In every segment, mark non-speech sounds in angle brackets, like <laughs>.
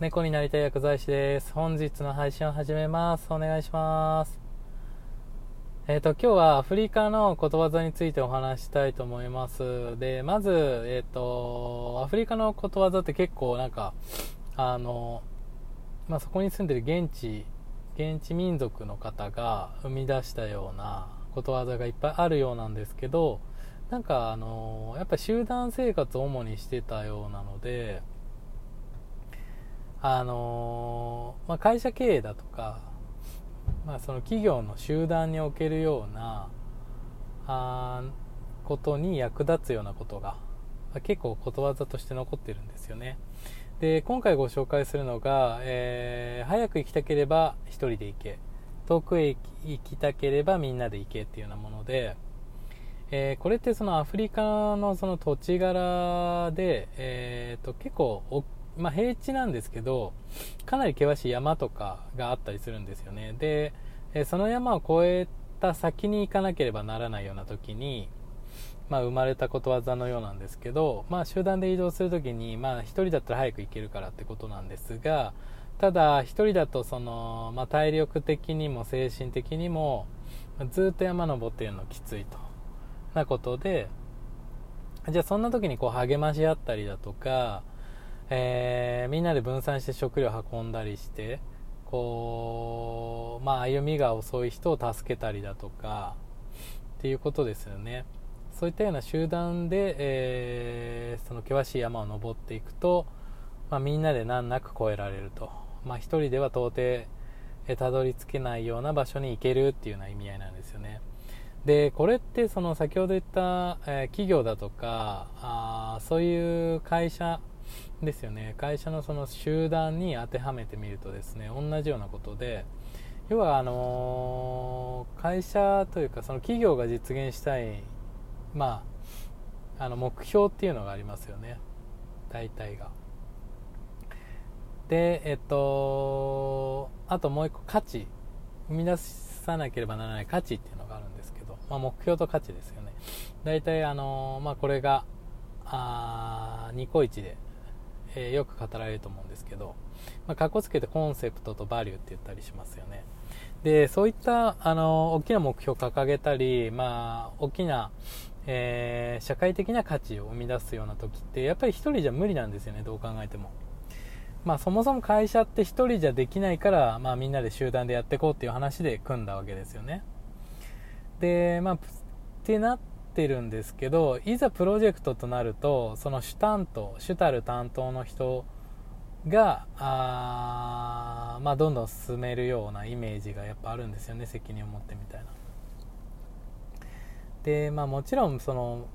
猫になりたい薬剤師です。本日の配信を始めます。お願いします。えっ、ー、と、今日はアフリカのことわざについてお話したいと思います。で、まず、えっ、ー、と、アフリカのことわざって結構なんか、あの、まあ、そこに住んでる現地、現地民族の方が生み出したようなことわざがいっぱいあるようなんですけど、なんかあのやっぱ集団生活を主にしてたようなのであのまあ、会社経営だとか、まあ、その企業の集団におけるようなあことに役立つようなことが結構ことわざとして残ってるんですよね。で今回ご紹介するのが、えー、早く行きたければ1人で行け遠くへ行きたければみんなで行けっていうようなものでえー、これってそのアフリカのその土地柄で、えー、と結構まあ、平地なんですけどかなり険しい山とかがあったりするんですよね。で、え、その山を越えた先に行かなければならないような時に、まあ、生まれたことわざのようなんですけど、まあ、集団で移動する時に、まあ、1人だったら早く行けるからってことなんですがただ1人だとその、まあ、体力的にも精神的にもずっと山登ってるのきついとなことでじゃあそんな時にこう励まし合ったりだとか、えー、みんなで分散して食料運んだりしてこうまあ歩みが遅い人を助けたりだとかっていうことですよね。そういったような集団で、えー、その険しい山を登っていくと、まあ、みんなで難なく越えられると、まあ、一人では到底たどり着けないような場所に行けるっていうような意味合いなんですよね。でこれってその先ほど言った、えー、企業だとかあそういう会社ですよね。会社のその集団に当てはめてみるとですね同じようなことで要はあのー、会社というかその企業が実現したいまああの目標っていうのがありますよね。大体が。でえっとあともう一個価値。生み出さなければならない価値っていうのがあるんですけど、まあ、目標と価値ですよね。大体あの、まあ、これがあニコイチで、えー、よく語られると思うんですけど、まあ、かっこつけてコンセプトとバリューって言ったりしますよねでそういったあの大きな目標を掲げたり、まあ、大きな、えー、社会的な価値を生み出すような時ってやっぱり1人じゃ無理なんですよねどう考えても。まあ、そもそも会社って1人じゃできないから、まあ、みんなで集団でやっていこうっていう話で組んだわけですよね。で、まあ、ってなってるんですけどいざプロジェクトとなるとその主担当主たる担当の人があ、まあ、どんどん進めるようなイメージがやっぱあるんですよね責任を持ってみたいな。でまあもちろんその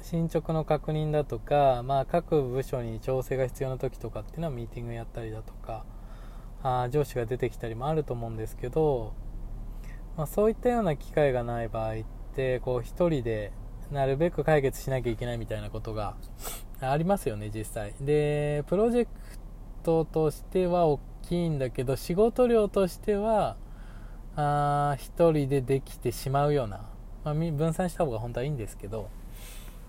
進捗の確認だとか、まあ、各部署に調整が必要な時とかっていうのはミーティングやったりだとかあ上司が出てきたりもあると思うんですけど、まあ、そういったような機会がない場合ってこう1人でなるべく解決しなきゃいけないみたいなことが <laughs> ありますよね実際。でプロジェクトとしては大きいんだけど仕事量としてはあ1人でできてしまうような、まあ、分散した方が本当はいいんですけど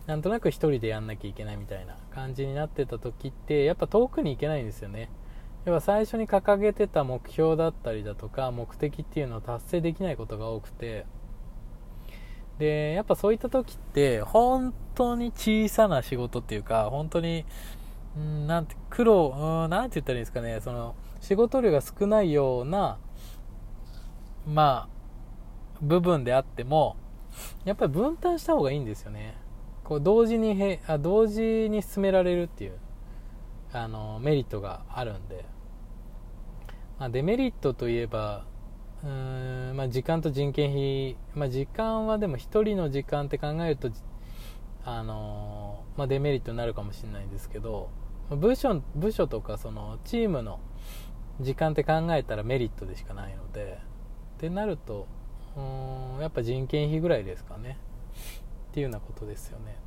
なんとなく1人でやんなきゃいけないみたいな感じになってた時ってやっぱ遠くに行けないんですよね。要は最初に掲げてた目標だったりだとか目的っていうのを達成できないことが多くてでやっぱそういった時って本当に小さな仕事っていうか本当にんなんて苦労なんて言ったらいいんですかねその仕事量が少ないようなまあ部分であってもやっぱり分担した方がいいんですよね。こう同時にへあ同時に進められるっていうあのメリットがあるんで、まあ、デメリットといえばうーん、まあ、時間と人件費、まあ、時間はでも1人の時間って考えるとあの、まあ、デメリットになるかもしれないんですけど部署部署とかそのチームの時間って考えたらメリットでしかないのでってなるとうんやっぱ人件費ぐらいですかねっていうようなことですよね。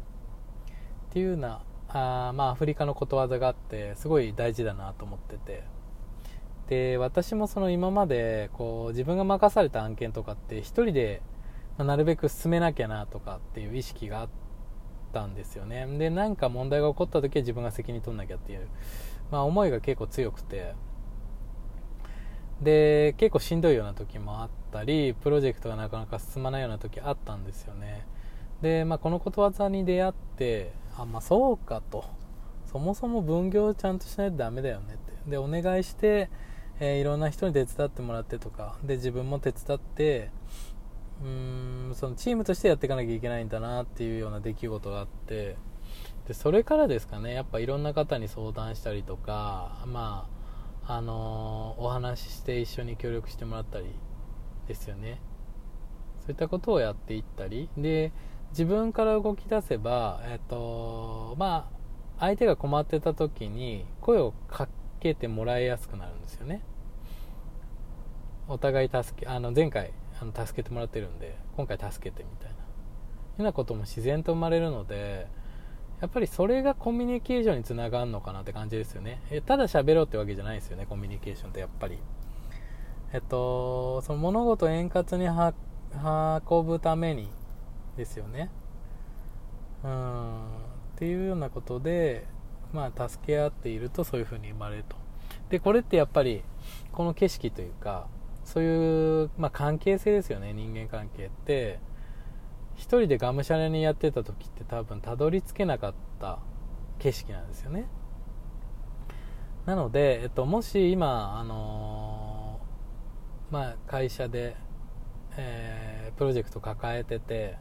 っていうようなあまあアフリカのことわざがあってすごい大事だなと思っててで私もその今までこう自分が任された案件とかって1人でなるべく進めなきゃなとかっていう意識があったんですよね。で何か問題が起こった時は自分が責任取んなきゃっていうまあ、思いが結構強くて。で結構しんどいような時もあったりプロジェクトがなかなか進まないような時あったんですよね。で、まあ、このことわざに出会ってあまあそうかと。そもそも分業をちゃんとしないとダメだよねって。でお願いして、えー、いろんな人に手伝ってもらってとかで自分も手伝ってうーんそのチームとしてやっていかなきゃいけないんだなっていうような出来事があってでそれからですかねやっぱいろんな方に相談したりとかまああのー、お話しして一緒に協力してもらったりですよね。そういったことをやっていったりで自分から動き出せばえっとまあ相手が困ってた時に声をかけてもらいやすくなるんですよね。お互い助けあの前回あの助けてもらってるんで今回助けてみたいな。ようなことも自然と生まれるのでやっぱりそれがコミュニケーションにつながるのかなって感じですよね。えただ喋ろうってわけじゃないですよねコミュニケーションってやっぱり。えっとその物事を円滑に運ぶためにですよね。うん。っていうようなことでまあ助け合っているとそういう風に生まれると。でこれってやっぱりこの景色というかそういう、まあ、関係性ですよね。人間関係って。1人でがむしゃらにやってた時って多分たどり着けなかった景色なんですよね。なので、えっと、もし今、あのー、まあ、会社で、えー、プロジェクト抱えてて、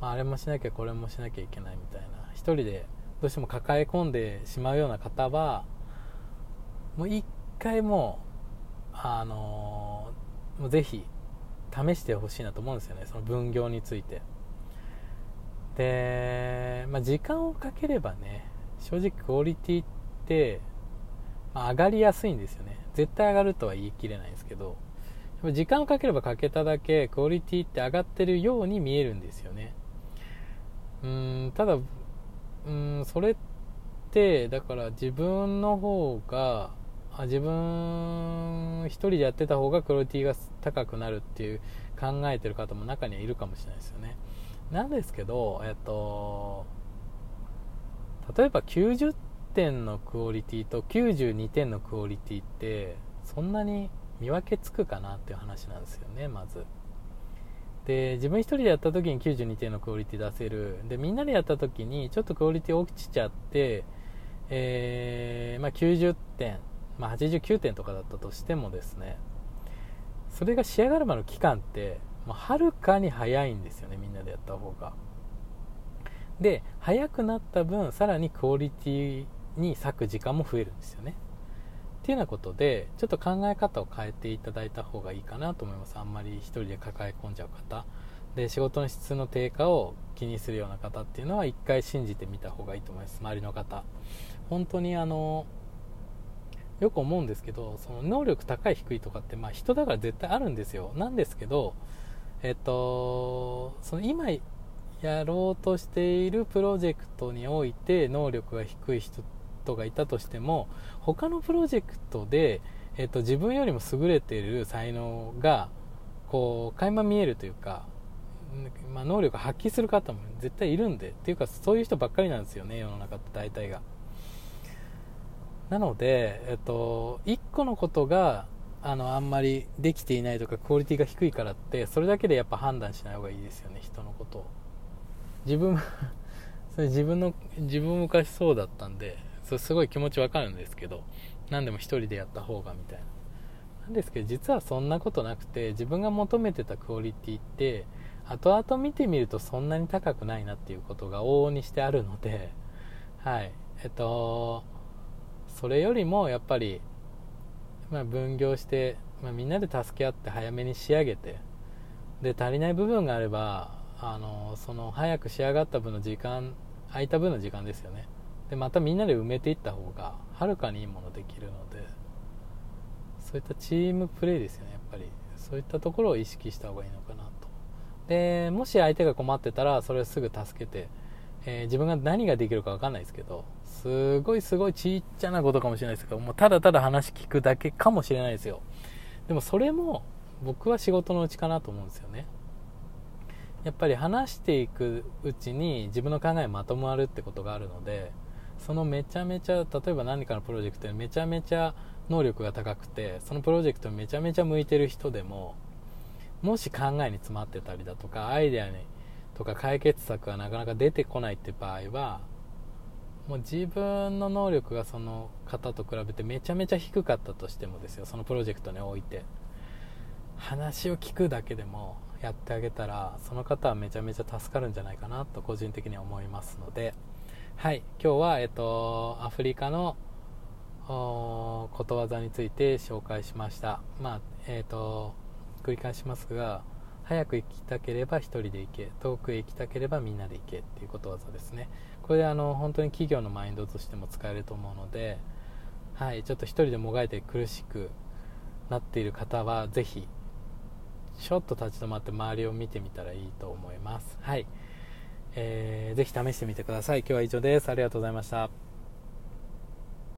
まあ、あれもしなきゃこれもしなきゃいけないみたいな。1人でどうしても抱え込んでしまうような方はもう一回もあの、もうぜひ試してほしいなと思うんですよね。その分業について。で、まあ、時間をかければね正直クオリティって、まあ、上がりやすいんですよね。絶対上がるとは言い切れないんですけど時間をかければかけただけクオリティって上がってるように見えるんですよね。うんただうんそれってだから自分の方があ自分一人でやってた方がクオリティが高くなるっていう考えてる方も中にはいるかもしれないですよね。なんですけどえっと例えば90点のクオリティと92点のクオリティってそんなに見分けつくかなっていう話なんですよねまず。で自分一人でやった時に92点のクオリティ出せる。でみんなでやった時にちょっとクオリティ落ちちゃって、えー、まあ、90点まあ、89点とかだったとしてもですね。それが仕上がるまでの期間ってはるかに早いんですよねみんなでやった方が。で早くなった分さらにクオリティに割く時間も増えるんですよね。っていうようなことでちょっと考え方を変えていただいた方がいいかなと思います。あんまり1人で抱え込んじゃう方。で仕事の質の低下を気にするような方っていうのは一回信じてみた方がいいと思います。周りの方。本当にあのよく思うんですけどその能力高い低いとかってまあ人だから絶対あるんですよ。なんですけどえっとその今やろうとしているプロジェクトにおいて能力が低い人がいたとしても他のプロジェクトで、えっと、自分よりも優れている才能がこう垣間見えるというか、まあ、能力発揮する方も絶対いるんでっていうかそういう人ばっかりなんですよね世の中って大体が。なので、えっと、1個のことがあのあんまりできていないとかクオリティが低いからってそれだけでやっぱ判断しない方がいいですよね人のことを自分それ自分の自分昔そうだったんでそすごい気持ちわかるんですけど何でも1人でやった方がみたいな。なんですけど実はそんなことなくて自分が求めてたクオリティって後々見てみるとそんなに高くないなっていうことが往々にしてあるのではい。えっとそれよりもやっぱり、まあ、分業して、まあ、みんなで助け合って早めに仕上げてで足りない部分があればあのその早く仕上がった分の時間空いた分の時間ですよね。でまたみんなで埋めていった方がはるかにいいものできるのでそういったチームプレーですよねやっぱり。そういったところを意識した方がいいのかなと。でもし相手が困ってたらそれをすぐ助けて、えー、自分が何ができるか分かんないですけどすごいすごいちっちゃなことかもしれないですけどもうただただ話聞くだけかもしれないですよ。でもそれも僕は仕事のうちかなと思うんですよね。やっぱり話していくうちに自分の考えまとまるってことがあるのでそのめちゃめちゃ例えば何かのプロジェクトでめちゃめちゃ能力が高くてそのプロジェクトにめちゃめちゃ向いてる人でももし考えに詰まってたりだとかアイデアにとか解決策がなかなか出てこないって場合はもう自分の能力がその方と比べてめちゃめちゃ低かったとしてもですよそのプロジェクトにおいて。話を聞くだけでもやってあげたらその方はめちゃめちゃ助かるんじゃないかなと個人的には思いますので。はい。今日は、えっと、アフリカのことわざについて紹介しました。まあえっと繰り返しますが早く行きたければ1人で行け遠くへ行きたければみんなで行けっていうことわざですね。これあの本当に企業のマインドとしても使えると思うので、はい、ちょっと1人でもがいて苦しくなっている方はぜひちょっと立ち止まって周りを見てみたらいいと思います。はい、えー、ぜひ試してみてください。今日は以上です。ありがとうございました。